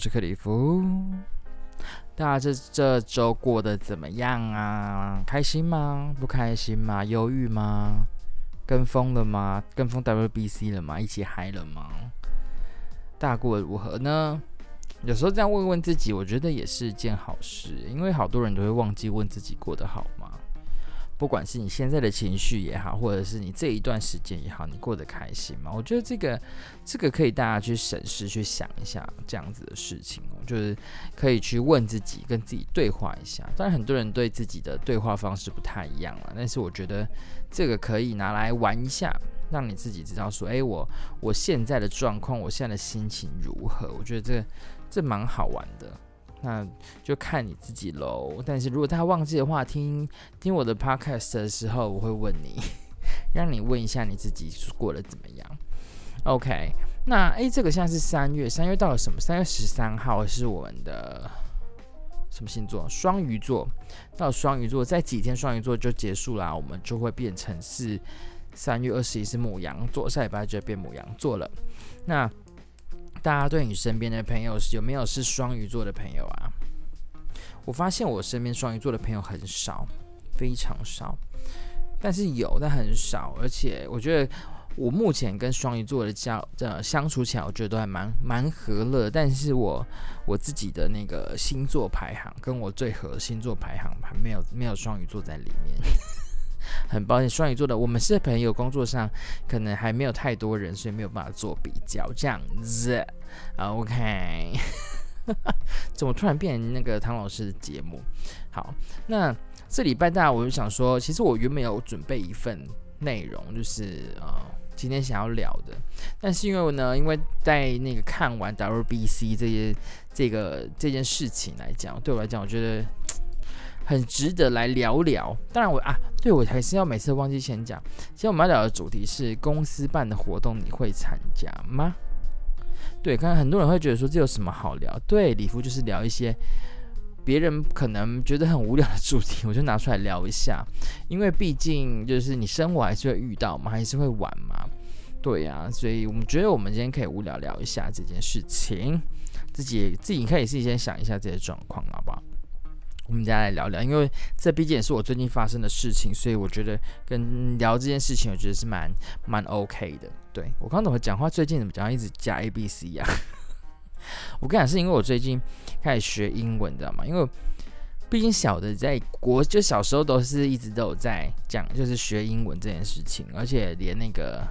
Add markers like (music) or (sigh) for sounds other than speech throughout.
是克里夫。大家这这周过得怎么样啊？开心吗？不开心吗？忧郁吗？跟风了吗？跟风 WBC 了吗？一起嗨了吗？大家过得如何呢？有时候这样问问自己，我觉得也是件好事，因为好多人都会忘记问自己过得好吗？不管是你现在的情绪也好，或者是你这一段时间也好，你过得开心吗？我觉得这个这个可以大家去审视、去想一下这样子的事情，就是可以去问自己，跟自己对话一下。当然，很多人对自己的对话方式不太一样了，但是我觉得这个可以拿来玩一下，让你自己知道说，诶，我我现在的状况，我现在的心情如何？我觉得这这蛮好玩的。那就看你自己喽。但是如果大家忘记的话，听听我的 podcast 的时候，我会问你，(laughs) 让你问一下你自己过得怎么样。OK，那诶，这个现在是三月，三月到了什么？三月十三号是我们的什么星座？双鱼座。到双鱼座，在几天双鱼座就结束啦，我们就会变成是三月二十一是母羊座，下礼拜就变母羊座了。那。大家对你身边的朋友有没有是双鱼座的朋友啊？我发现我身边双鱼座的朋友很少，非常少，但是有，但很少。而且我觉得我目前跟双鱼座的交呃相处起来，我觉得都还蛮蛮和乐。但是我我自己的那个星座排行，跟我最合星座排行还没有没有双鱼座在里面。很抱歉，双鱼座的我们是朋友，工作上可能还没有太多人，所以没有办法做比较。这样子，OK？(laughs) 怎么突然变成那个唐老师的节目？好，那这礼拜大家，我就想说，其实我原本有准备一份内容，就是呃，今天想要聊的，但是因为呢，因为在那个看完 WBC 这些这个这件事情来讲，对我来讲，我觉得。很值得来聊聊。当然我啊，对我还是要每次忘记先讲。今天我们要聊的主题是公司办的活动，你会参加吗？对，刚才很多人会觉得说，这有什么好聊？对，里夫就是聊一些别人可能觉得很无聊的主题，我就拿出来聊一下。因为毕竟就是你生活还是会遇到嘛，还是会玩嘛。对呀、啊，所以我们觉得我们今天可以无聊聊一下这件事情，自己自己可以自己先想一下这些状况，好不好？我们家来聊聊，因为这毕竟也是我最近发生的事情，所以我觉得跟聊这件事情，我觉得是蛮蛮 OK 的。对，我刚刚怎么讲话，最近怎么讲一直加 A B C 呀、啊？我跟你讲，是因为我最近开始学英文，知道吗？因为毕竟小的在国，就小时候都是一直都有在讲，就是学英文这件事情，而且连那个。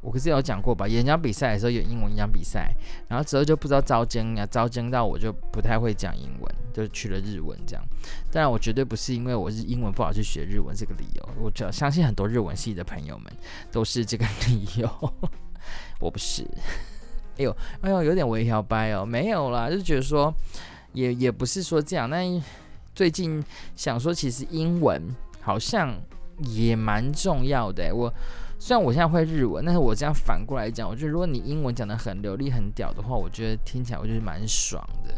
我可是有讲过吧，演讲比赛的时候有英文演讲比赛，然后之后就不知道招生呀，招生到我就不太会讲英文，就去了日文这样。当然，我绝对不是因为我是英文不好去学日文这个理由，我只要相信很多日文系的朋友们都是这个 (laughs) 理由。我不是，哎呦，哎呦，有点微调掰哦，没有啦，就觉得说也也不是说这样。那最近想说，其实英文好像也蛮重要的，我。虽然我现在会日文，但是我这样反过来讲，我觉得如果你英文讲得很流利、很屌的话，我觉得听起来我就是蛮爽的。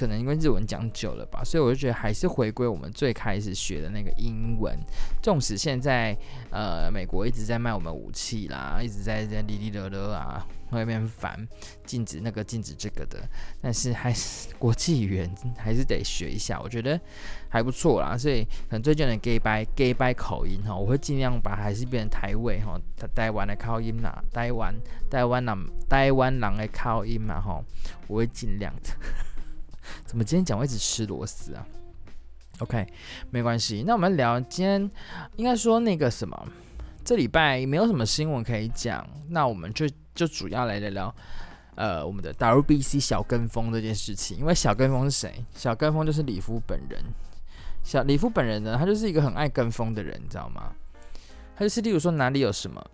可能因为日文讲久了吧，所以我就觉得还是回归我们最开始学的那个英文。纵使现在呃美国一直在卖我们武器啦，一直在在哩哩啦啦啊，外面烦禁止那个禁止这个的，但是还是国际语言还是得学一下，我觉得还不错啦。所以可能最近的 gay by gay by 口音哈，我会尽量把还是变成台味哈，台湾的口音啦，台湾台湾人台湾人的口音嘛哈，我会尽量。怎么今天讲我一直吃螺丝啊？OK，没关系。那我们聊今天，应该说那个什么，这礼拜没有什么新闻可以讲，那我们就就主要来聊聊，呃，我们的 WBC 小跟风这件事情。因为小跟风是谁？小跟风就是李夫本人。小李夫本人呢，他就是一个很爱跟风的人，你知道吗？他就是例如说哪里有什么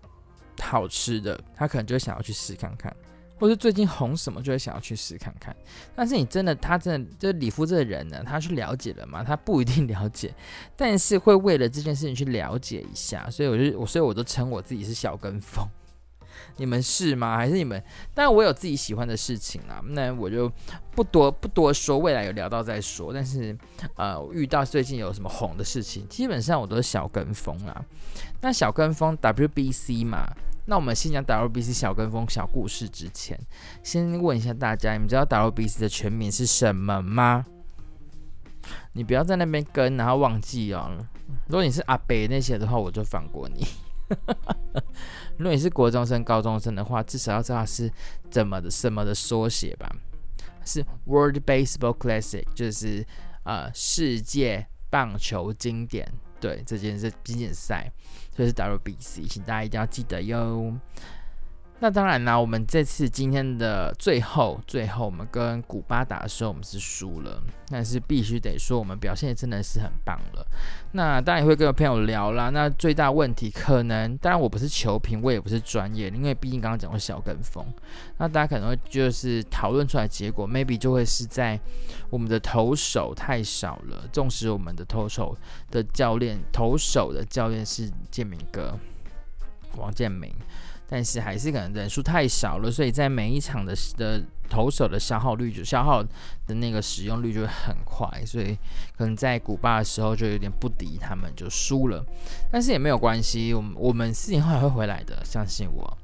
好吃的，他可能就想要去试看看。或者最近红什么，就会想要去试看看。但是你真的，他真的，就是里夫这个人呢，他去了解了吗？他不一定 (laughs) 了解，但是会为了这件事情去了解一下。所以我就我，所以我都称我自己是小跟风。(laughs) 你们是吗？还是你们？但我有自己喜欢的事情啊，那我就不多不多说，未来有聊到再说。但是呃，遇到最近有什么红的事情，基本上我都是小跟风啊。那小跟风 WBC 嘛。那我们先讲 WBC 小跟风小故事之前，先问一下大家，你们知道 WBC 的全名是什么吗？你不要在那边跟，然后忘记哦。如果你是阿北那些的话，我就放过你。(laughs) 如果你是国中生、高中生的话，至少要知道是怎么的、什么的缩写吧？是 World Baseball Classic，就是呃世界棒球经典，对，这件是经典赛，所以是 WBC，请大家一定要记得哟。那当然啦，我们这次今天的最后，最后我们跟古巴打的时候，我们是输了，但是必须得说，我们表现真的是很棒了。那当然也会跟朋友聊啦。那最大问题可能，当然我不是球评，我也不是专业，因为毕竟刚刚讲过小跟风。那大家可能会就是讨论出来结果，maybe 就会是在我们的投手太少了。纵使我们的投手的教练，投手的教练是建明哥，王建明。但是还是可能人数太少了，所以在每一场的的投手的消耗率就消耗的那个使用率就会很快，所以可能在古巴的时候就有点不敌他们就输了。但是也没有关系，我们我们四年后还会回来的，相信我。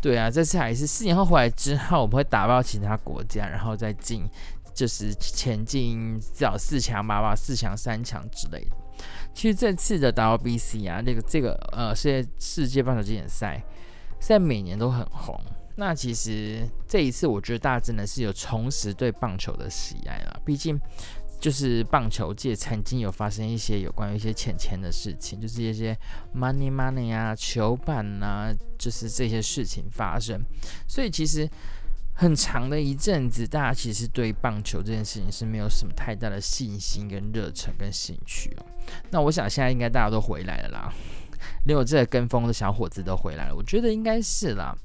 对啊，这次还是四年后回来之后，我们会打爆其他国家，然后再进就是前进至少四强吧吧，四强三强之类的。其实这次的 WBC 啊，那个这个呃世界世界棒球经典赛。现在每年都很红，那其实这一次我觉得大家真的是有重拾对棒球的喜爱了。毕竟就是棒球界曾经有发生一些有关于一些钱钱的事情，就是一些 money money 啊、球板啊，就是这些事情发生。所以其实很长的一阵子，大家其实对棒球这件事情是没有什么太大的信心跟热忱跟兴趣哦。那我想现在应该大家都回来了啦。连我这个跟风的小伙子都回来了，我觉得应该是啦。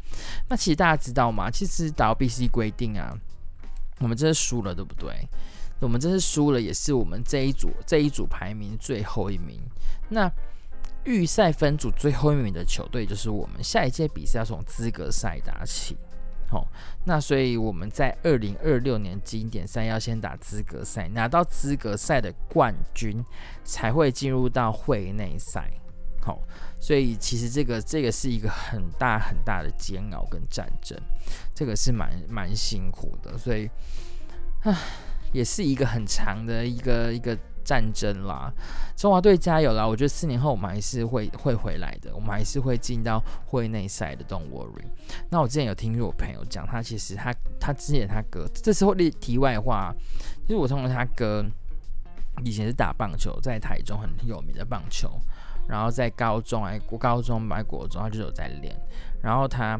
那其实大家知道吗？其实 WBC 规定啊，我们这是输了，对不对？我们这是输了，也是我们这一组这一组排名最后一名。那预赛分组最后一名的球队就是我们。下一届比赛要从资格赛打起，好、那所以我们在二零二六年经典赛要先打资格赛，拿到资格赛的冠军才会进入到会内赛。好，所以其实这个这个是一个很大很大的煎熬跟战争，这个是蛮蛮辛苦的，所以啊，也是一个很长的一个一个战争啦。中华队加油啦！我觉得四年后我们还是会会回来的，我们还是会进到会内赛的，Don't worry。那我之前有听我朋友讲，他其实他他之前他哥，这时候的题外话，其实我通过他哥以前是打棒球，在台中很有名的棒球。然后在高中哎，高中、国国中，他就有在练。然后他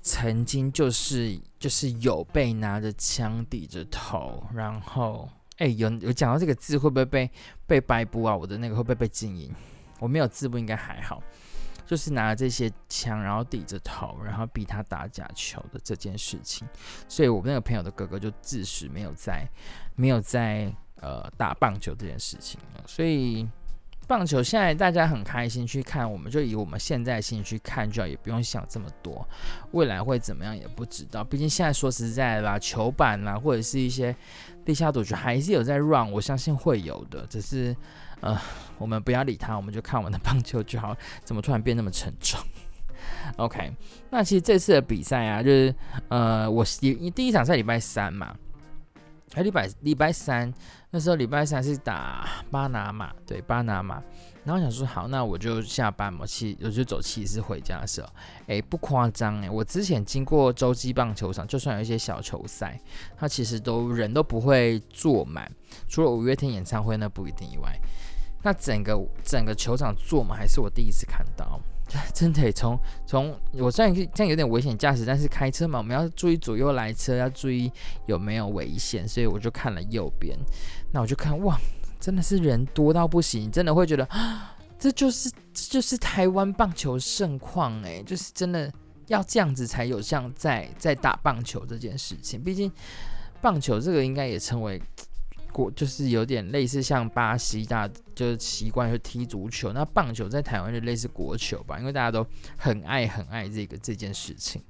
曾经就是就是有被拿着枪抵着头，然后哎，有有讲到这个字会不会被被掰布啊？我的那个会不会被静音？我没有字不应该还好。就是拿着这些枪，然后抵着头，然后逼他打假球的这件事情。所以我那个朋友的哥哥就自始没有在没有在呃打棒球这件事情。所以。棒球现在大家很开心去看，我们就以我们现在的心去看，就好也不用想这么多，未来会怎么样也不知道。毕竟现在说实在的啦，球板啦，或者是一些地下赌局还是有在 run，我相信会有的。只是呃，我们不要理他，我们就看我们的棒球就好。怎么突然变那么沉重？OK，那其实这次的比赛啊，就是呃，我第第一场在礼拜三嘛。还，礼拜礼拜三那时候，礼拜三是打巴拿马，对巴拿马。然后想说，好，那我就下班嘛，骑我就走骑士回家的时候，哎，不夸张哎，我之前经过洲际棒球场，就算有一些小球赛，它其实都人都不会坐满，除了五月天演唱会那不一定以外，那整个整个球场坐满还是我第一次看到。(laughs) 真的，从从我虽然这样有点危险驾驶，但是开车嘛，我们要注意左右来车，要注意有没有危险，所以我就看了右边。那我就看，哇，真的是人多到不行，真的会觉得，这就是这就是台湾棒球盛况哎，就是真的要这样子才有像在在打棒球这件事情。毕竟棒球这个应该也称为。国就是有点类似像巴西大，就是习惯去踢足球。那棒球在台湾就类似国球吧，因为大家都很爱很爱这个这件事情。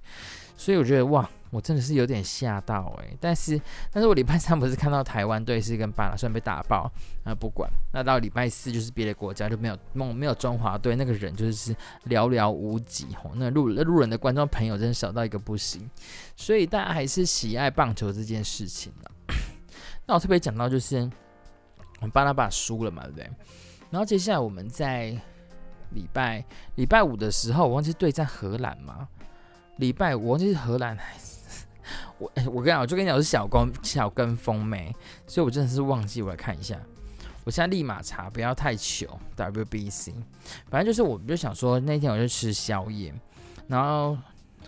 所以我觉得哇，我真的是有点吓到哎、但是但是我礼拜三不是看到台湾队是跟巴拿，虽然被打爆，那不管，那到礼拜四就是别的国家就没有梦没有中华队，那个人就是寥寥无几吼，那路路人的观众朋友真的少到一个不行，所以大家还是喜爱棒球这件事情。那我特别讲到就是我们巴拿马输了嘛，对不对？然后接下来我们在礼拜礼拜五的时候，我忘记对战荷兰嘛，礼拜五我忘记是荷兰还是。(laughs) 我我跟你讲，我就跟你讲，我是小跟小跟风妹，所以我真的是忘记，我来看一下。我现在立马查，不要太糗。WBC，反正就是，我就想说，那天我就吃宵夜，然后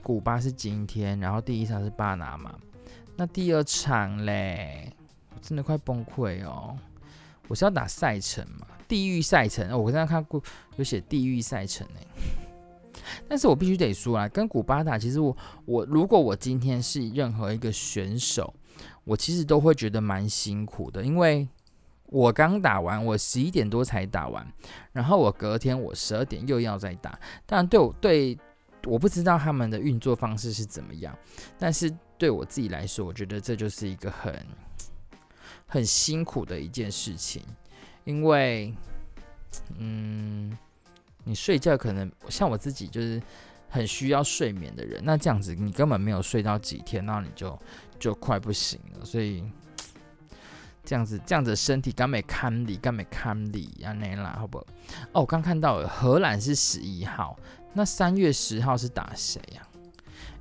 古巴是今天，然后第一场是巴拿马，那第二场嘞，真的快崩溃哦！我是要打赛程嘛，地狱赛程，我刚刚看过有写地狱赛程呢。(laughs) 但是我必须得说啊，跟古巴打，其实我我如果我今天是任何一个选手，我其实都会觉得蛮辛苦的，因为我刚打完，我十一点多才打完，然后我隔天我十二点又要再打。当然对我对我不知道他们的运作方式是怎么样，但是对我自己来说，我觉得这就是一个很很辛苦的一件事情，因为嗯。你睡觉可能像我自己，就是很需要睡眠的人。那这样子，你根本没有睡到几天，那你就就快不行了。所以这样子，这样子身体刚没堪理，刚没堪理啊，那啦，好不？哦，我刚看到荷兰是十一号，那三月十号是打谁呀？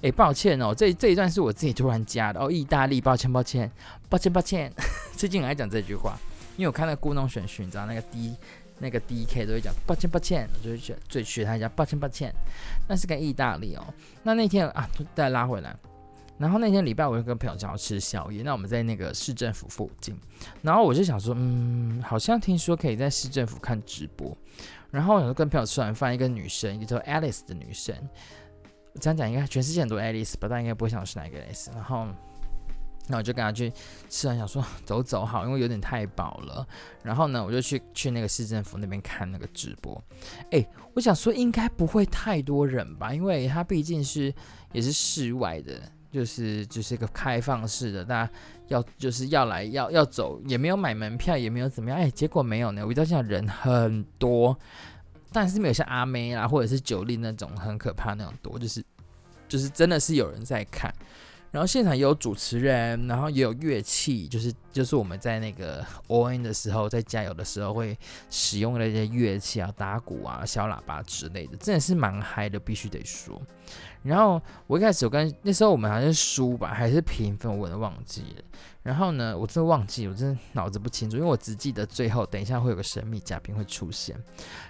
诶，抱歉哦，这这一段是我自己突然加的哦。意大利，抱歉，抱歉，抱歉，抱歉。(laughs) 最近我爱讲这句话，因为我看那故弄玄虚，你知道那个 D。那个 D K 都会讲抱歉抱歉，我就会学最学他一下抱歉抱歉。那是跟意大利哦。那那天啊，再拉回来。然后那天礼拜我就跟朋友讲要吃宵夜，那我们在那个市政府附近。然后我就想说，嗯，好像听说可以在市政府看直播。然后我就跟朋友吃完饭，一个女生，一个叫 Alice 的女生。这样讲应该全世界很多 Alice 吧，但应该不会想是哪一个 Alice。然后。那我就跟他去吃完，想说走走好，因为有点太饱了。然后呢，我就去去那个市政府那边看那个直播。诶，我想说应该不会太多人吧，因为它毕竟是也是室外的，就是就是一个开放式的，大家要就是要来要要走，也没有买门票，也没有怎么样。诶，结果没有呢，我一到现在人很多，但是没有像阿妹啦或者是九力那种很可怕那种多，就是就是真的是有人在看。然后现场也有主持人，然后也有乐器，就是就是我们在那个 all in 的时候，在加油的时候会使用的一些乐器啊，打鼓啊、小喇叭之类的，真的是蛮嗨的，必须得说。然后我一开始我跟那时候我们好像是输吧，还是平分，我都忘记了。然后呢，我真的忘记，我真的脑子不清楚，因为我只记得最后等一下会有个神秘嘉宾会出现。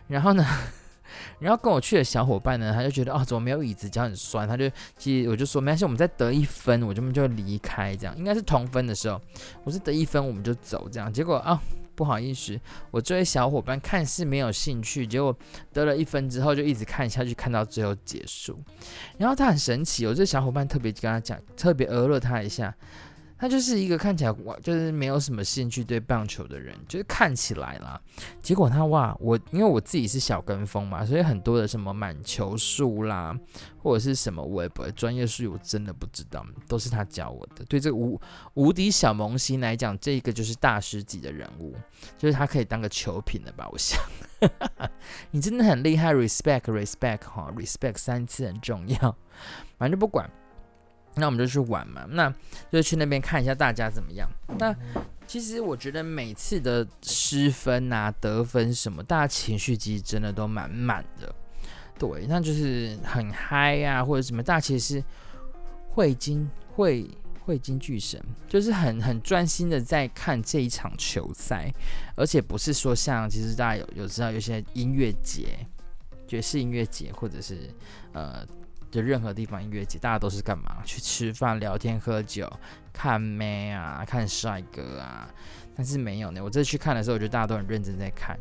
然后呢，(laughs) 然后跟我去的小伙伴呢，他就觉得哦，怎么没有椅子，脚很酸。他就其实我就说，没关系，我们再得一分，我就就离开这样。应该是同分的时候，我是得一分，我们就走这样。结果啊、不好意思，我这位小伙伴看似没有兴趣，结果得了一分之后就一直看下去，看到最后结束。然后他很神奇，我这小伙伴特别跟他讲，特别讹了他一下。他就是一个看起来哇，就是没有什么兴趣对棒球的人，就是看起来啦。结果他哇，我因为我自己是小跟风嘛，所以很多的什么满球数啦，或者是什么 Web 专业术语，我真的不知道，都是他教我的。对这个无无敌小萌新来讲，这个就是大师级的人物，就是他可以当个球评的吧？我想，(laughs) 你真的很厉害，respect respect 哈，respect 三次很重要，反正不管。那我们就去玩嘛，那就去那边看一下大家怎么样。那其实我觉得每次的失分啊、得分什么，大家情绪其实真的都满满的。对，那就是很嗨啊，或者什么，大家其实是会精会会精聚神，就是很很专心的在看这一场球赛，而且不是说像其实大家有有知道有些音乐节、爵士音乐节，或者是呃。就任何地方音乐节，大家都是干嘛？去吃饭、聊天、喝酒、看妹啊、看帅哥啊。但是没有呢，我这次去看的时候，我觉得大家都很认真在看。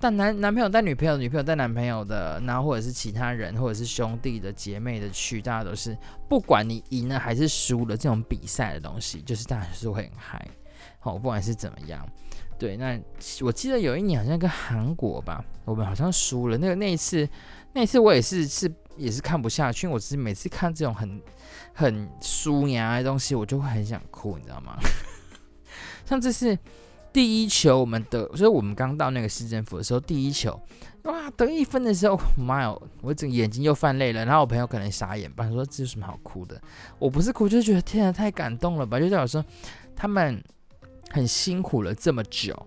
但男男朋友带女朋友，女朋友带男朋友的，然后或者是其他人，或者是兄弟的、姐妹的去，大家都是不管你赢了还是输了，这种比赛的东西，就是大家是会很嗨。好，不管是怎么样，对。那我记得有一年好像跟韩国吧，我们好像输了。那个那一次，那一次我也是是。也是看不下去，因为我是每次看这种很很舒压的东西，我就会很想哭，你知道吗？(laughs) 像这是第一球，我们的，所以我们刚到那个市政府的时候，第一球，哇，得一分的时候，妈哟，我整个眼睛又泛泪了。然后我朋友可能傻眼吧，说这有什么好哭的？我不是哭，就是觉得天啊，太感动了吧？就代表说他们很辛苦了这么久。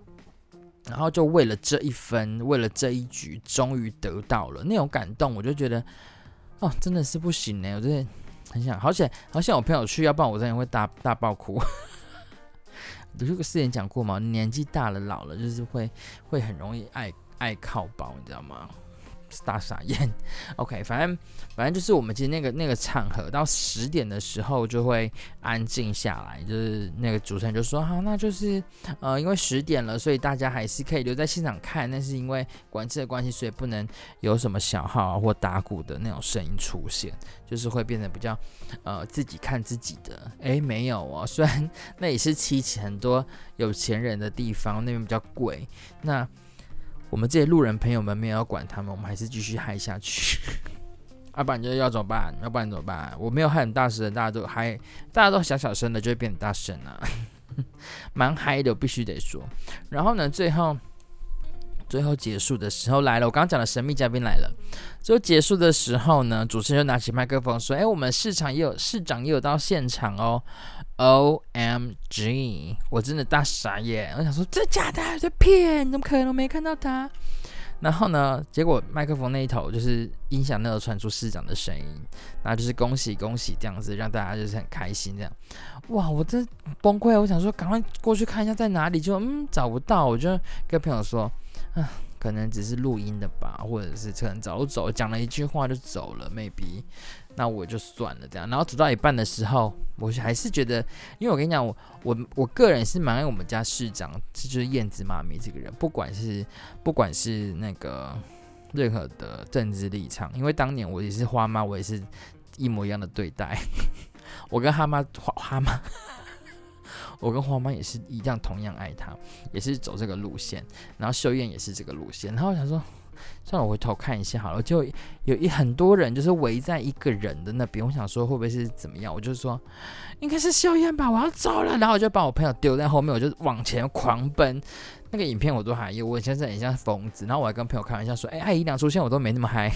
然后就为了这一分，为了这一局，终于得到了那种感动，我就觉得，哦，真的是不行呢。我真的很想，好险，好险，我朋友去，要不然我真的会大大爆哭。(laughs) 不是之前讲过吗？年纪大了，老了，就是会会很容易爱爱靠宝，你知道吗？大傻眼，(laughs) OK，反正反正就是我们其实那个那个场合到十点的时候就会安静下来，就是那个主持人就说好，那就是呃因为十点了，所以大家还是可以留在现场看，但是因为管制的关系，所以不能有什么小号或打鼓的那种声音出现，就是会变得比较呃自己看自己的。诶，没有哦，虽然 (laughs) 那也是七期很多有钱人的地方，那边比较贵，那。我们这些路人朋友们没有要管他们，我们还是继续嗨下去。要 (laughs) 不然就要怎么办？要不然怎么办？我没有嗨很大声，大家都嗨，大家都小小声的，就会变很大声了，(laughs) 蛮嗨的，我必须得说。然后呢，最后最后结束的时候来了，我刚刚讲的神秘嘉宾来了。最后结束的时候呢，主持人就拿起麦克风说：“哎，我们市场也有市长也有到现场哦。” O M G！我真的大傻眼，我想说这假的，这骗，怎么可能没看到他？然后呢，结果麦克风那一头就是音响那头传出市长的声音，然后就是恭喜恭喜这样子，让大家就是很开心这样。哇，我真崩溃！我想说赶快过去看一下在哪里，就嗯找不到，我就跟朋友说，啊，可能只是录音的吧，或者是可能早走，讲了一句话就走了，maybe。那我就算了，这样。然后走到一半的时候，我还是觉得，因为我跟你讲，我我我个人是蛮爱我们家市长，这就是燕子妈咪这个人，不管是不管是那个任何的政治立场，因为当年我也是花妈，我也是一模一样的对待。(laughs) 我跟哈妈花花妈，我跟黄妈也是一样，同样爱她，也是走这个路线。然后秀燕也是这个路线。然后我想说。算了，我回头看一下好了。就有一很多人就是围在一个人的那边，我想说会不会是怎么样？我就说应该是秀燕吧，我要走了。然后我就把我朋友丢在后面，我就往前狂奔。那个影片我都还有，我现在很像疯子。然后我还跟朋友开玩笑说：“哎，艾姨娘出现我都没那么嗨，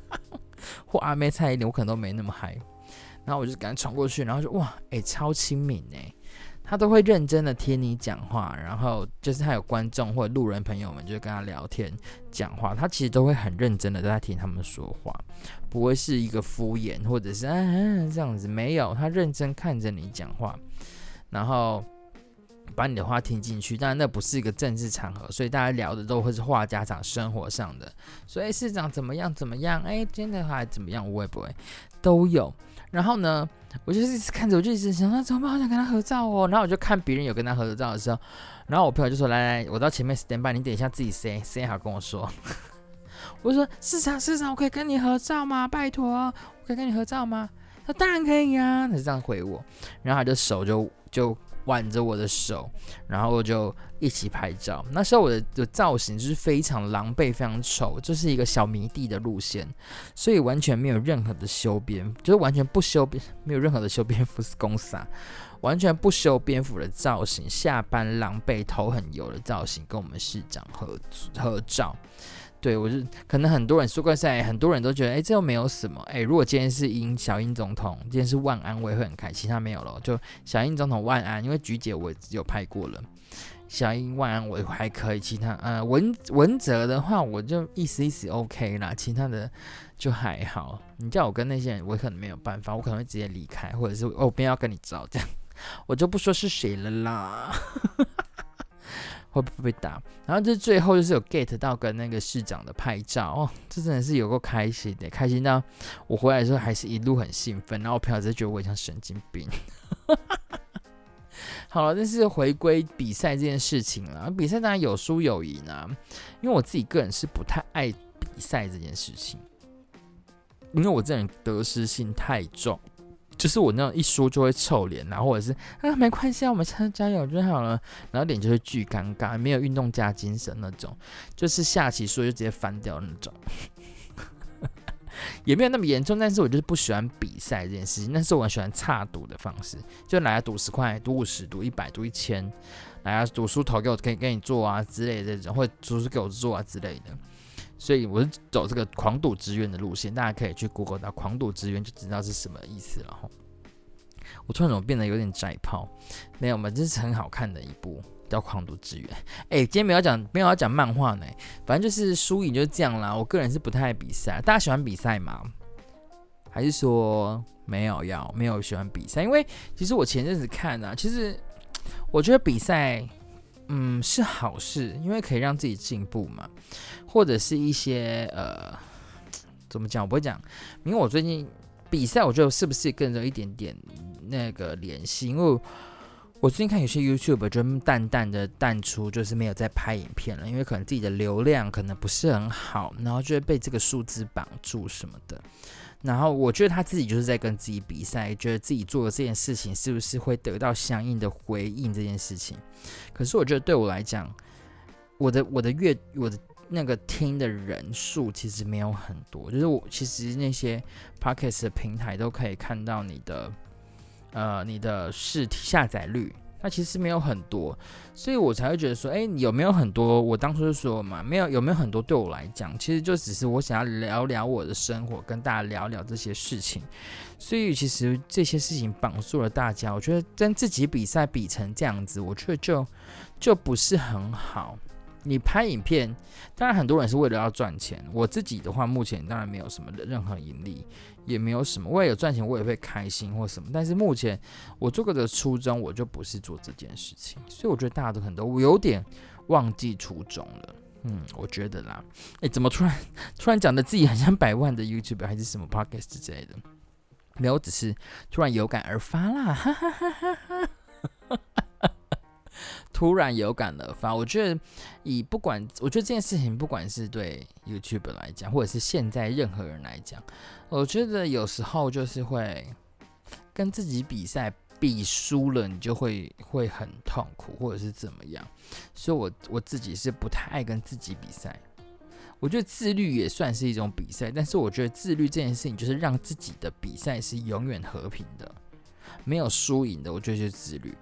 (laughs) 或阿妹蔡依林我可能都没那么嗨。”然后我就赶紧闯过去，然后就哇，哎，超亲民哎。他都会认真的听你讲话，然后就是他有观众或路人朋友们就跟他聊天讲话，他其实都会很认真的在听他们说话，不会是一个敷衍或者是嗯嗯、这样子，没有，他认真看着你讲话，然后把你的话听进去。当然那不是一个政治场合，所以大家聊的都会是话家常、生活上的。所以市长怎么样怎么样？哎，今天的话怎么样？会不会都有？然后呢，我就一直看着，我就一直想说，怎么办？好想跟他合照哦。然后我就看别人有跟他合照的时候，然后我朋友就说：“来来，我到前面 stand by，你等一下自己 say say 好跟我说。(laughs) ”我说：“市长，市长，我可以跟你合照吗？拜托，我可以跟你合照吗？”他当然可以啊，他是这样回我。然后他的手就就。挽着我的手，然后就一起拍照。那时候我的的造型就是非常狼狈、非常丑，就是一个小迷弟的路线，所以完全没有任何的修边，就是完全不修边，没有任何的修边幅是公傻，完全不修边幅的造型，下班狼狈、头很油的造型，跟我们市长合合照。对，我是可能很多人说过赛，很多人都觉得，哎，这又没有什么，哎，如果今天是英小英总统，今天是万安，我也会很开心。其他没有了，就小英总统万安，因为菊姐我有拍过了，小英万安我还可以，其他呃文文哲的话，我就意思意思 OK 啦，其他的就还好。你叫我跟那些人，我可能没有办法，我可能会直接离开，或者是哦，不要跟你照这样，(laughs) 我就不说是谁了啦。会不会被打？然后这最后就是有 get 到跟那个市长的拍照哦，这真的是有够开心的，开心到我回来的时候还是一路很兴奋，然后我朋友就觉得我像神经病。(laughs) 好了，这是回归比赛这件事情了，比赛当然有输有赢啊，因为我自己个人是不太爱比赛这件事情，因为我这人得失心太重。就是我那种一输就会臭脸，然后或者是啊没关系啊，我们加加油就好了，然后脸就会巨尴尬，没有运动家精神那种，就是下棋输就直接翻掉那种。也没有那么严重，但是我就是不喜欢比赛这件事情。但是我很喜欢差赌的方式，就来赌十块、赌五十、赌一百、赌一千，来啊，赌输头给我，可以给你做啊之类的这种，或者赌输给我做啊之类的。所以我是走这个狂赌之渊的路线，大家可以去 Google 到狂赌之渊，就知道是什么意思了。我突然怎么变得有点窄炮？没有嘛，这是很好看的一部。叫《狂赌之渊》。哎，今天没有讲，没有要讲漫画呢。反正就是输赢就是这样啦。我个人是不太爱比赛，大家喜欢比赛吗？还是说没有要没有喜欢比赛？因为其实我前阵子看啊，其实我觉得比赛，嗯，是好事，因为可以让自己进步嘛，或者是一些呃，怎么讲？我不会讲，因为我最近比赛，我觉得是不是更有一点点那个联系？因为我最近看有些 YouTube 就淡淡的淡出，就是没有在拍影片了，因为可能自己的流量可能不是很好，然后就会被这个数字绑住什么的。然后我觉得他自己就是在跟自己比赛，觉得自己做的这件事情是不是会得到相应的回应这件事情。可是我觉得对我来讲，我的我的阅我的那个听的人数其实没有很多，就是我其实那些 Podcast 的平台都可以看到你的。呃，你的试下载率，那其实没有很多，所以我才会觉得说，哎，有没有很多？我当初就说嘛，没有，有没有很多？对我来讲，其实就只是我想要聊聊我的生活，跟大家聊聊这些事情。所以其实这些事情绑住了大家，我觉得跟自己比赛比成这样子，我觉得就就不是很好。你拍影片，当然很多人是为了要赚钱。我自己的话，目前当然没有什么的任何盈利，也没有什么。我也有赚钱，我也会开心或什么。但是目前我做过的初衷，我就不是做这件事情。所以我觉得大家都很多，我有点忘记初衷了。嗯，我觉得啦。诶，怎么突然突然讲的自己很像百万的 YouTube 还是什么 Podcast 之类的？没有，只是突然有感而发啦。哈哈哈哈哈。突然有感而发，我觉得以不管，我觉得这件事情不管是对 YouTube 来讲，或者是现在任何人来讲，我觉得有时候就是会跟自己比赛，比输了你就会会很痛苦，或者是怎么样。所以我我自己是不太爱跟自己比赛。我觉得自律也算是一种比赛，但是我觉得自律这件事情就是让自己的比赛是永远和平的，没有输赢的。我觉得就是自律。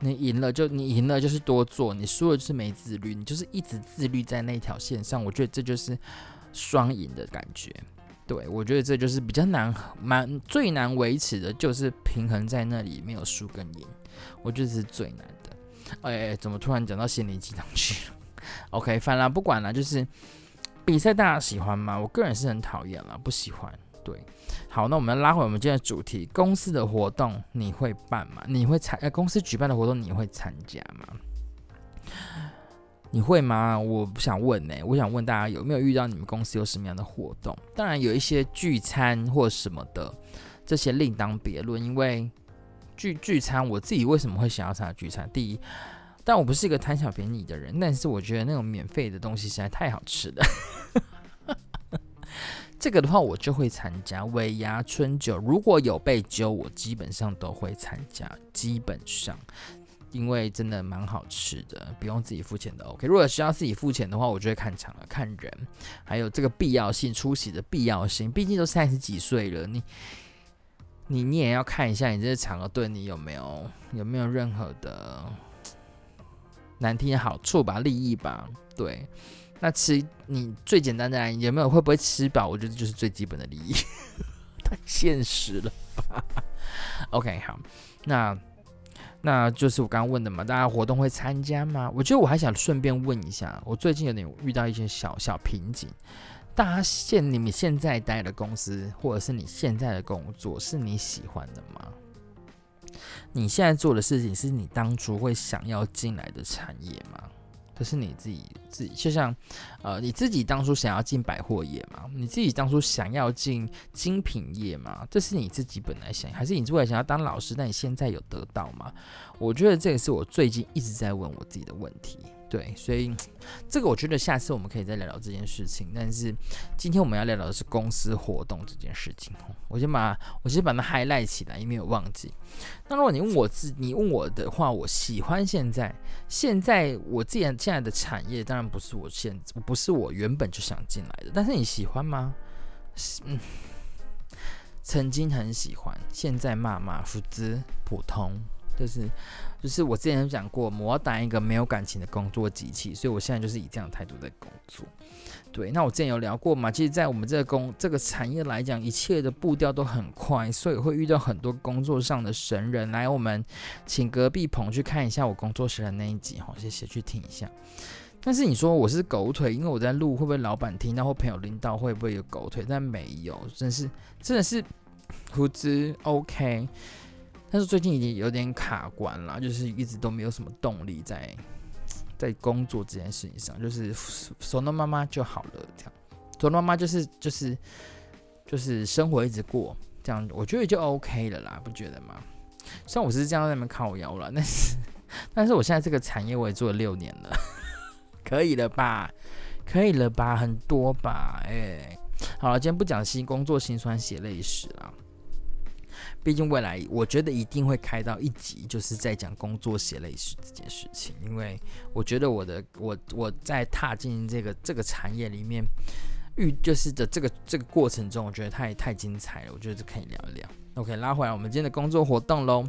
你赢了就你赢了就是多做，你输了就是没自律，你就是一直自律在那条线上。我觉得这就是双赢的感觉。对，我觉得这就是比较难，蛮最难维持的，就是平衡在那里，没有输跟赢，我觉得是最难的。哎，怎么突然讲到心灵鸡汤去了？(laughs) OK，反正不管了，就是比赛大家喜欢吗？我个人是很讨厌了，不喜欢。对。好，那我们拉回我们今天的主题，公司的活动你会办吗？你会参？呃，公司举办的活动你会参加吗？你会吗？我不想问呢、我想问大家有没有遇到你们公司有什么样的活动？当然有一些聚餐或什么的，这些另当别论。因为聚聚餐，我自己为什么会想要参加聚餐？第一，但我不是一个贪小便宜的人，但是我觉得那种免费的东西实在太好吃了。这个的话，我就会参加尾牙春酒，如果有被揪，我基本上都会参加。基本上，因为真的蛮好吃的，不用自己付钱的 OK。如果需要自己付钱的话，我就会看场了，看人，还有这个必要性，出席的必要性。毕竟都三十几岁了，你你你也要看一下，你这个场合对你有没有有没有任何的难听的好处吧，利益吧，对。那吃你最简单的有没有会不会吃饱？我觉得就是最基本的利益，(laughs) 太现实了吧？OK，好，那那就是我刚刚问的嘛，大家活动会参加吗？我觉得我还想顺便问一下，我最近有点遇到一些小小瓶颈，大家现你们现在待的公司或者是你现在的工作是你喜欢的吗？你现在做的事情是你当初会想要进来的产业吗？这是你自己自己，就像，呃，你自己当初想要进百货业嘛？你自己当初想要进精品业嘛？这是你自己本来想，还是你未来想要当老师？那你现在有得到吗？我觉得这也是我最近一直在问我自己的问题。对，所以这个我觉得下次我们可以再聊聊这件事情。但是今天我们要聊聊的是公司活动这件事情。我先把我先把它 highlight 起来，因为我忘记。那如果你问我自你问我的话，我喜欢现在现在我自己现在的产业，当然不是我现不是我原本就想进来的。但是你喜欢吗？嗯，曾经很喜欢，现在骂骂福兹普通，就是就是我之前讲过，我要当一个没有感情的工作机器，所以我现在就是以这样的态度在工作。对，那我之前有聊过嘛，其实，在我们这个工这个产业来讲，一切的步调都很快，所以会遇到很多工作上的神人来，我们请隔壁棚去看一下我工作时的那一集，好，谢谢去听一下。但是你说我是狗腿，因为我在录，会不会老板听到或朋友领导会不会有狗腿？但没有，真是真的是胡子 OK。但是最近已经有点卡关了，就是一直都没有什么动力在在工作这件事情上，就是索诺妈妈就好了，这样索诺妈妈就是就是就是生活一直过这样，我觉得就 OK 了啦，不觉得吗？虽然我是这样在那边靠腰了，但是 (laughs) 但是我现在这个产业我也做了六年了。可以了吧，可以了吧，很多吧，哎、好了，今天不讲新工作辛酸血泪史了。毕竟未来我觉得一定会开到一集，就是在讲工作血泪史这件事情。因为我觉得我的我我在踏进这个这个产业里面遇就是的这个这个过程中，我觉得太太精彩了。我觉得这可以聊一聊。OK，拉回来我们今天的工作活动喽。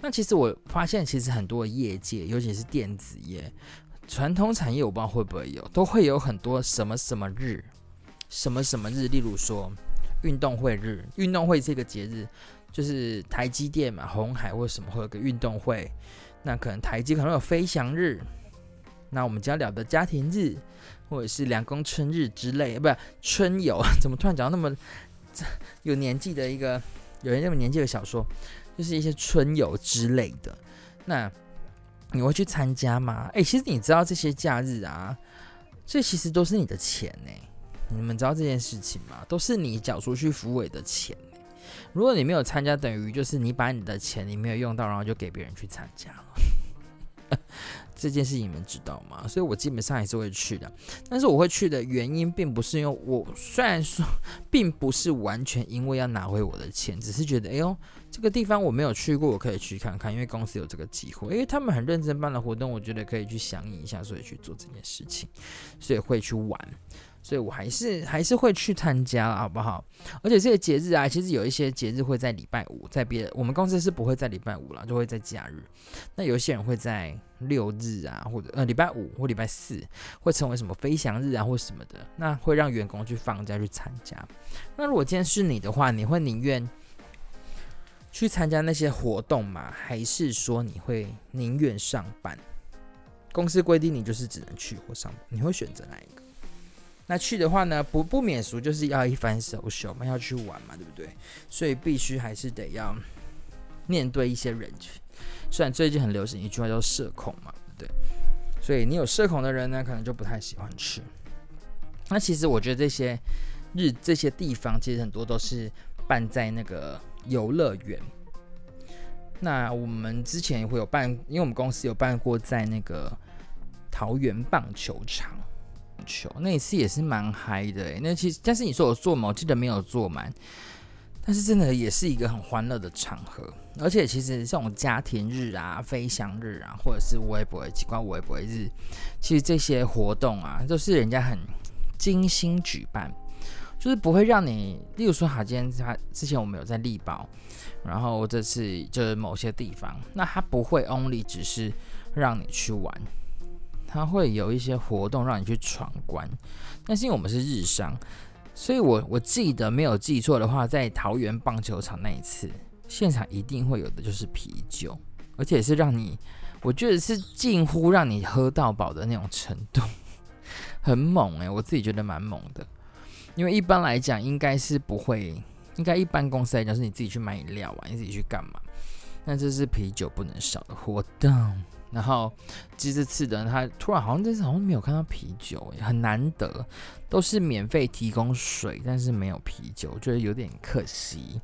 那其实我发现，其实很多业界，尤其是电子业。传统产业我不知道会不会有，都会有很多什么什么日，什么什么日，例如说运动会日，运动会这个节日就是台积电嘛，红海或什么会有个运动会，那可能台积可能有飞翔日，那我们将聊的家庭日或者是两公春日之类，不是春游，(laughs) 怎么突然讲到那么 (laughs) 有年纪的一个有人那么年纪的小说，就是一些春游之类的，那。你会去参加吗？哎、其实你知道这些假日啊，这其实都是你的钱呢。你们知道这件事情吗？都是你缴出去福委的钱。如果你没有参加，等于就是你把你的钱你没有用到，然后就给别人去参加了。(laughs) 这件事情你们知道吗？所以我基本上还是会去的。但是我会去的原因，并不是因为我虽然说，(laughs) 并不是完全因为要拿回我的钱，只是觉得，哎呦。这个地方我没有去过，我可以去看看，因为公司有这个机会，因为他们很认真办的活动，我觉得可以去响应一下，所以去做这件事情，所以会去玩，所以我还是还是会去参加，好不好？而且这些节日啊，其实有一些节日会在礼拜五，在别我们公司是不会在礼拜五啦，就会在假日。那有些人会在六日啊，或者呃礼拜五或礼拜四，会成为什么飞翔日啊或什么的，那会让员工去放假去参加。那如果今天是你的话，你会宁愿？去参加那些活动吗？还是说你会宁愿上班？公司规定你就是只能去或上，你会选择哪一个？那去的话呢，不不免俗，就是要一番 social 嘛，要去玩嘛，对不对？所以必须还是得要面对一些人群。虽然最近很流行一句话叫社恐嘛，对不对？所以你有社恐的人呢，可能就不太喜欢去。那其实我觉得这些日这些地方，其实很多都是办在那个。游乐园，那我们之前也会有办，因为我们公司有办过在那个桃园棒球场球，那一次也是蛮嗨的。那其实，但是你说我坐满，我记得没有坐满，但是真的也是一个很欢乐的场合。而且其实这种家庭日啊、飞翔日啊，或者是微博奇怪微博日，其实这些活动啊，都是人家很精心举办。就是不会让你，例如说，好，今天他之前我们有在力宝，然后这次就是某些地方，那他不会 only 只是让你去玩，他会有一些活动让你去闯关。但是因为我们是日商，所以我我记得没有记错的话，在桃园棒球场那一次，现场一定会有的就是啤酒，而且是让你，我觉得是近乎让你喝到饱的那种程度，(laughs) 很猛诶，我自己觉得蛮猛的。因为一般来讲，应该是不会，应该一般公司来讲是你自己去买饮料啊，你自己去干嘛？那这是啤酒不能少的活动。然后，其实这次的他突然好像这次好像没有看到啤酒，很难得，都是免费提供水，但是没有啤酒，我觉得有点可惜。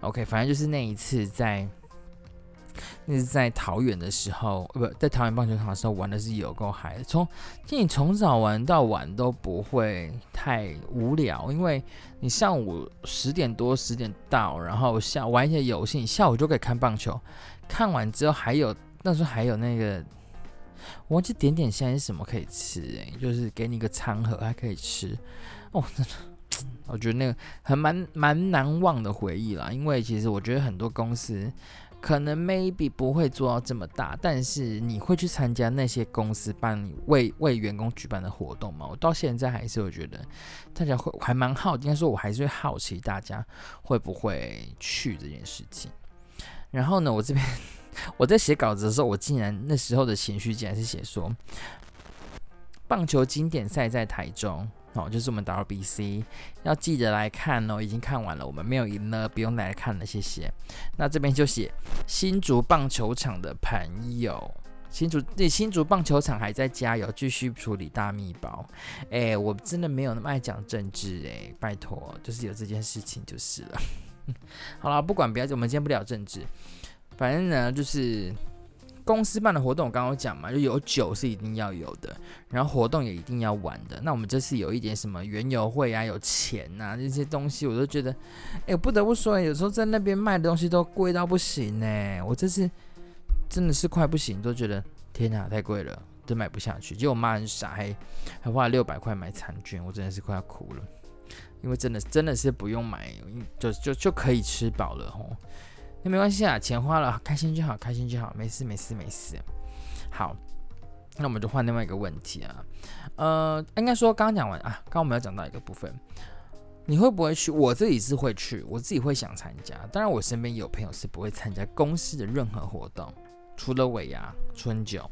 OK，反正就是那一次在。那是在桃园的时候，呃，不在桃园棒球场的时候玩的是有够嗨，从你从早玩到晚都不会太无聊，因为你上午十点多十点到，然后下玩一些游戏，你下午就可以看棒球，看完之后还有那时候还有那个，我忘记点点现在是什么可以吃，欸，诶，就是给你一个餐盒还可以吃，哦，真的 (tsk) 我觉得那个很蛮蛮难忘的回忆啦。因为其实我觉得很多公司可能 maybe 不会做到这么大，但是你会去参加那些公司办为为员工举办的活动吗？我到现在还是会觉得大家会还蛮好，应该说我还是会好奇大家会不会去这件事情。然后呢，我这边我在写稿子的时候，我竟然那时候的情绪竟然是写说。棒球经典赛在台中哦，就是我们 WBC，要记得来看哦。已经看完了，我们没有赢了，不用来看了，谢谢。那这边就写新竹棒球场的朋友，新竹对新竹棒球场还在加油，继续处理大秘宝。哎，我真的没有那么爱讲政治哎，拜托，就是有这件事情就是了。(laughs) 好了，不管不要紧，我们今天不聊政治，反正呢就是。公司办的活动，我刚刚讲嘛，就有酒是一定要有的，然后活动也一定要玩的。那我们这次有一点什么园游会啊，有钱呐、啊，这些东西，我都觉得，哎，不得不说，有时候在那边卖的东西都贵到不行呢。我这次真的是快不行，都觉得天哪，太贵了，都买不下去。结果我妈很傻，还还花了六百块买餐券，我真的是快要哭了，因为真的真的是不用买，就就就可以吃饱了吼。那没关系啊，钱花了，开心就好，开心就好，没事没事没事。好，那我们就换另外一个问题啊，呃，应该说刚刚讲完啊，刚我们要讲到一个部分，你会不会去？我自己是会去，我自己会想参加。当然，我身边有朋友是不会参加公司的任何活动，除了尾牙、春酒，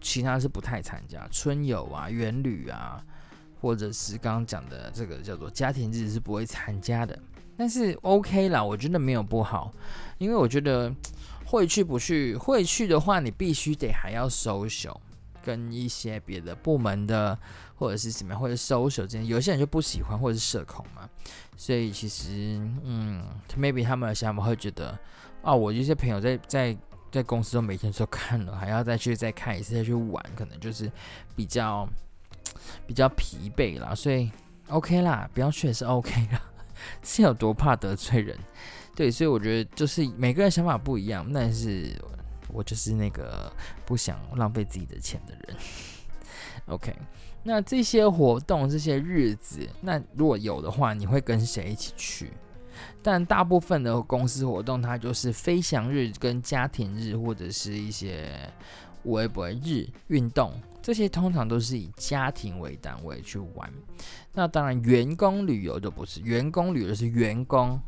其他是不太参加。春游啊、员旅啊，或者是刚刚讲的这个叫做家庭日，是不会参加的。但是 OK 啦，我觉得没有不好，因为我觉得会去不去，会去的话，你必须得还要 social，跟一些别的部门的或者是什么样，或者 social 之间，有些人就不喜欢或者是社恐嘛，所以其实嗯，maybe 他们的想法会觉得，啊，我这些朋友在在在公司都每天都看了，还要再去再看一次再去玩，可能就是比较比较疲惫啦，所以 OK 啦，不要去也是 OK 啦。是有多怕得罪人？对，所以我觉得就是每个人想法不一样，但是我就是那个不想浪费自己的钱的人。OK，那这些活动、这些日子，那如果有的话，你会跟谁一起去？但大部分的公司活动，它就是飞翔日、跟家庭日，或者是一些微博日运动。这些通常都是以家庭为单位去玩，那当然员工旅游就不是，员工旅游是员工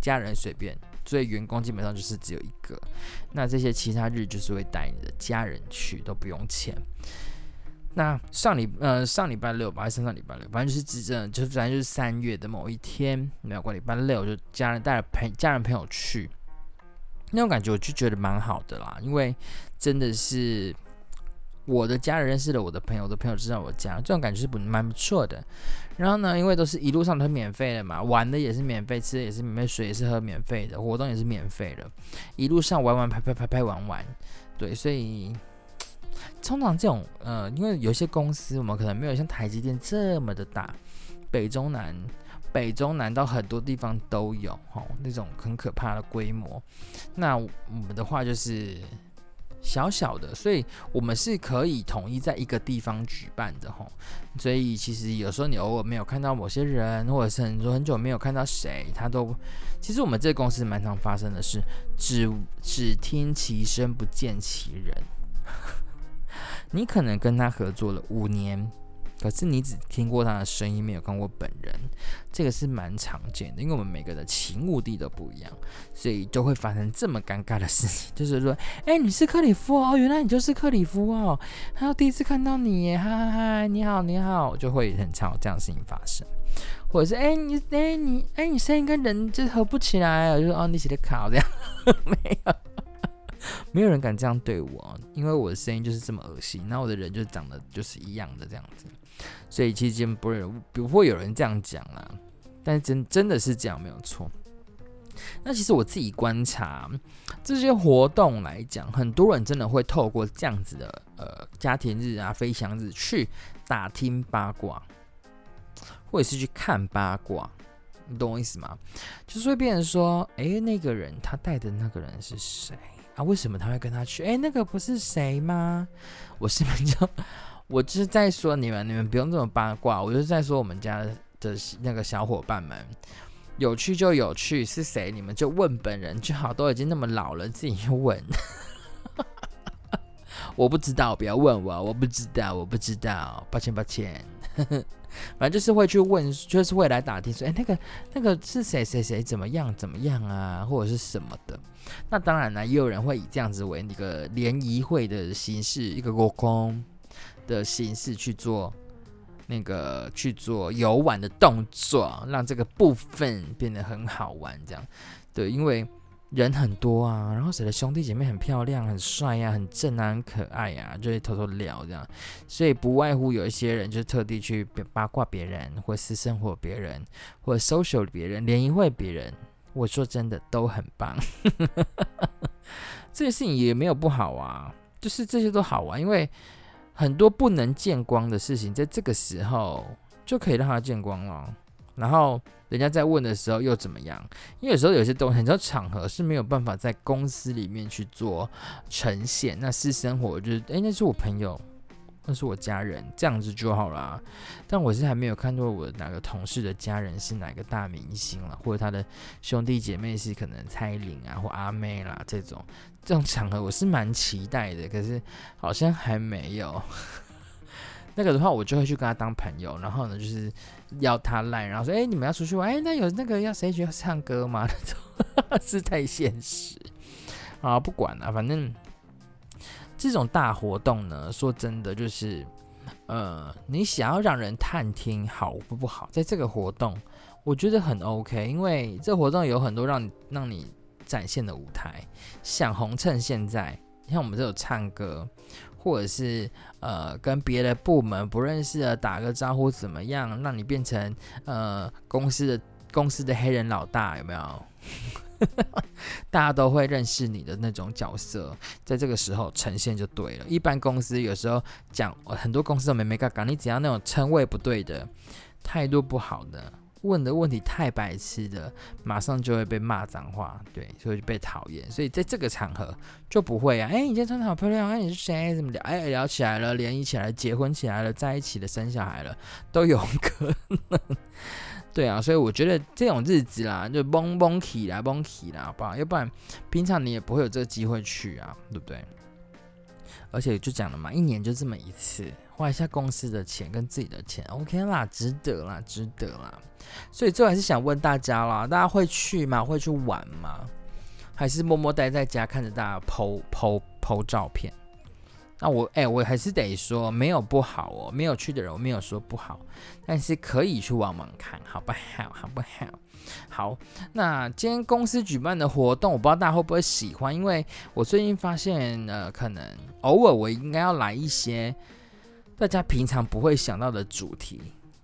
家人随便，所以员工基本上就是只有一个。那这些其他日就是会带你的家人去，都不用钱。那上礼呃上礼拜六吧，还是上礼拜六，反正就是指正，就是反正就是三月的某一天，没有过礼拜六，就家人带着陪家人朋友去，那种感觉我就觉得蛮好的啦，因为真的是。我的家人认识了我的朋友，我的朋友知道我家，这种感觉是不蛮不错的。然后呢，因为都是一路上都是免费的嘛，玩的也是免费，吃的也是免费，水也是喝免费的，活动也是免费的，一路上玩玩拍拍拍拍玩玩，对，所以通常这种呃，因为有些公司我们可能没有像台积电这么的大，北中南北中南到很多地方都有吼，那种很可怕的规模。那我们的话就是。小小的，所以我们是可以统一在一个地方举办的吼。所以其实有时候你偶尔没有看到某些人，或者是很多很久没有看到谁，他都其实我们这个公司蛮常发生的是只只听其声不见其人。(laughs) 你可能跟他合作了五年。可是你只听过他的声音，没有看过本人，这个是蛮常见的。因为我们每个人的情目的都不一样，所以就会发生这么尴尬的事情。就是说，(laughs) 哎、你是克里夫哦，原来你就是克里夫哦，还有第一次看到你，嗨嗨嗨，你好你好，就会很常有这样的事情发生。或者是，哎、你哎、你哎、你声音跟人就合不起来，就说哦你写的卡这样，(laughs) 没有。没有人敢这样对我，因为我的声音就是这么恶心，那我的人就长得就是一样的这样子，所以其实不会不会有人这样讲啦。但真真的是这样没有错。那其实我自己观察这些活动来讲，很多人真的会透过这样子的呃家庭日啊、飞翔日去打听八卦，或者是去看八卦，你懂我意思吗？就是会变成说，哎，那个人他带的那个人是谁？啊，为什么他会跟他去？哎，那个不是谁吗？我是不是就我就是在说你们，你们不用这么八卦。我就是在说我们家的那个小伙伴们，有趣就有趣，是谁你们就问本人就好，都已经那么老了，自己去问。(laughs) 我不知道，不要问我，我不知道，我不知道，抱歉抱歉。(laughs) 反正就是会去问，就是会来打听说，哎，那个那个是谁谁谁怎么样怎么样啊，或者是什么的。那当然呢，也有人会以这样子为一个联谊会的形式，一个国空的形式去做那个去做游玩的动作，让这个部分变得很好玩。这样，对，因为。人很多啊，然后谁的兄弟姐妹很漂亮、很帅呀、很正啊、很可爱呀、就会偷偷聊这样，所以不外乎有一些人就特地去八卦别人，或私生活别人，或者 social 别人、联谊会别人。我说真的都很棒，(laughs) 这些事情也没有不好啊，就是这些都好玩，因为很多不能见光的事情，在这个时候就可以让它见光了。然后人家在问的时候又怎么样？因为有时候有些东西，很多场合是没有办法在公司里面去做呈现。那私生活就是，哎，那是我朋友，那是我家人，这样子就好啦。但我是还没有看到我哪个同事的家人是哪个大明星了，或者他的兄弟姐妹是可能蔡依林啊或阿妹啦这种这种场合，我是蛮期待的。可是好像还没有。(laughs) 那个的话，我就会去跟他当朋友，然后呢，就是要他来，然后说：“哎，你们要出去玩？哎，那有那个要谁去唱歌吗？”那 (laughs) 种是太现实啊，不管了，反正这种大活动呢，说真的，就是呃，你想要让人探听好不不好，在这个活动，我觉得很 OK，因为这活动有很多让你让你展现的舞台，像红衬现在，像我们这种唱歌。或者是呃跟别的部门不认识的打个招呼怎么样，让你变成呃公司的公司的黑人老大有没有？(laughs) 大家都会认识你的那种角色，在这个时候呈现就对了。一般公司有时候讲很多公司都没没干干，你只要那种称谓不对的，态度不好的。问的问题太白痴的，马上就会被骂脏话，对，所以就被讨厌。所以在这个场合就不会啊，哎，你今天穿的好漂亮，哎，你是谁？怎么聊？哎，聊起来了，联谊起来，结婚起来了，在一起了，生小孩了，都有可能。对啊，所以我觉得这种日子啦，就蹦蹦起来，蹦起来，好不好？要不然平常你也不会有这个机会去啊，对不对？而且就讲了嘛，一年就这么一次，花一下公司的钱跟自己的钱，OK 啦，值得啦，值得啦。所以最后还是想问大家啦，大家会去吗？会去玩吗？还是默默待在家看着大家 po po po 照片？那我哎、我还是得说，没有不好哦，没有去的人我没有说不好，但是可以去玩玩看，好不好？好不好？好，那今天公司举办的活动，我不知道大家会不会喜欢，因为我最近发现，呃，可能偶尔我应该要来一些大家平常不会想到的主题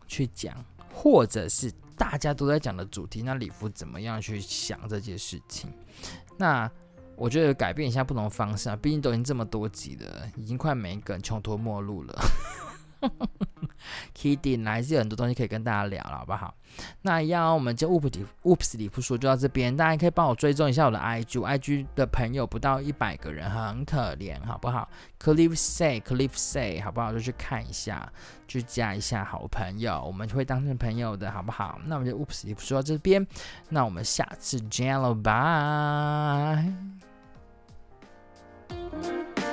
去讲，或者是大家都在讲的主题，那礼服怎么样去想这件事情？那。我觉得改变一下不同方式啊，毕竟都已经这么多集了，已经快没梗，穷途末路了。(laughs) Kidding，还是有很多东西可以跟大家聊了，好不好？那要我们就 Oops 里夫说就到这边，大家可以帮我追踪一下我的 IG，IG 的朋友不到一百个人，很可怜，好不好？Cliff say，Cliff say，好不好？就去看一下，去加一下好朋友，我们会当成朋友的，好不好？那我们就 Oops 里夫说到这边，那我们下次见喽，拜。Bye.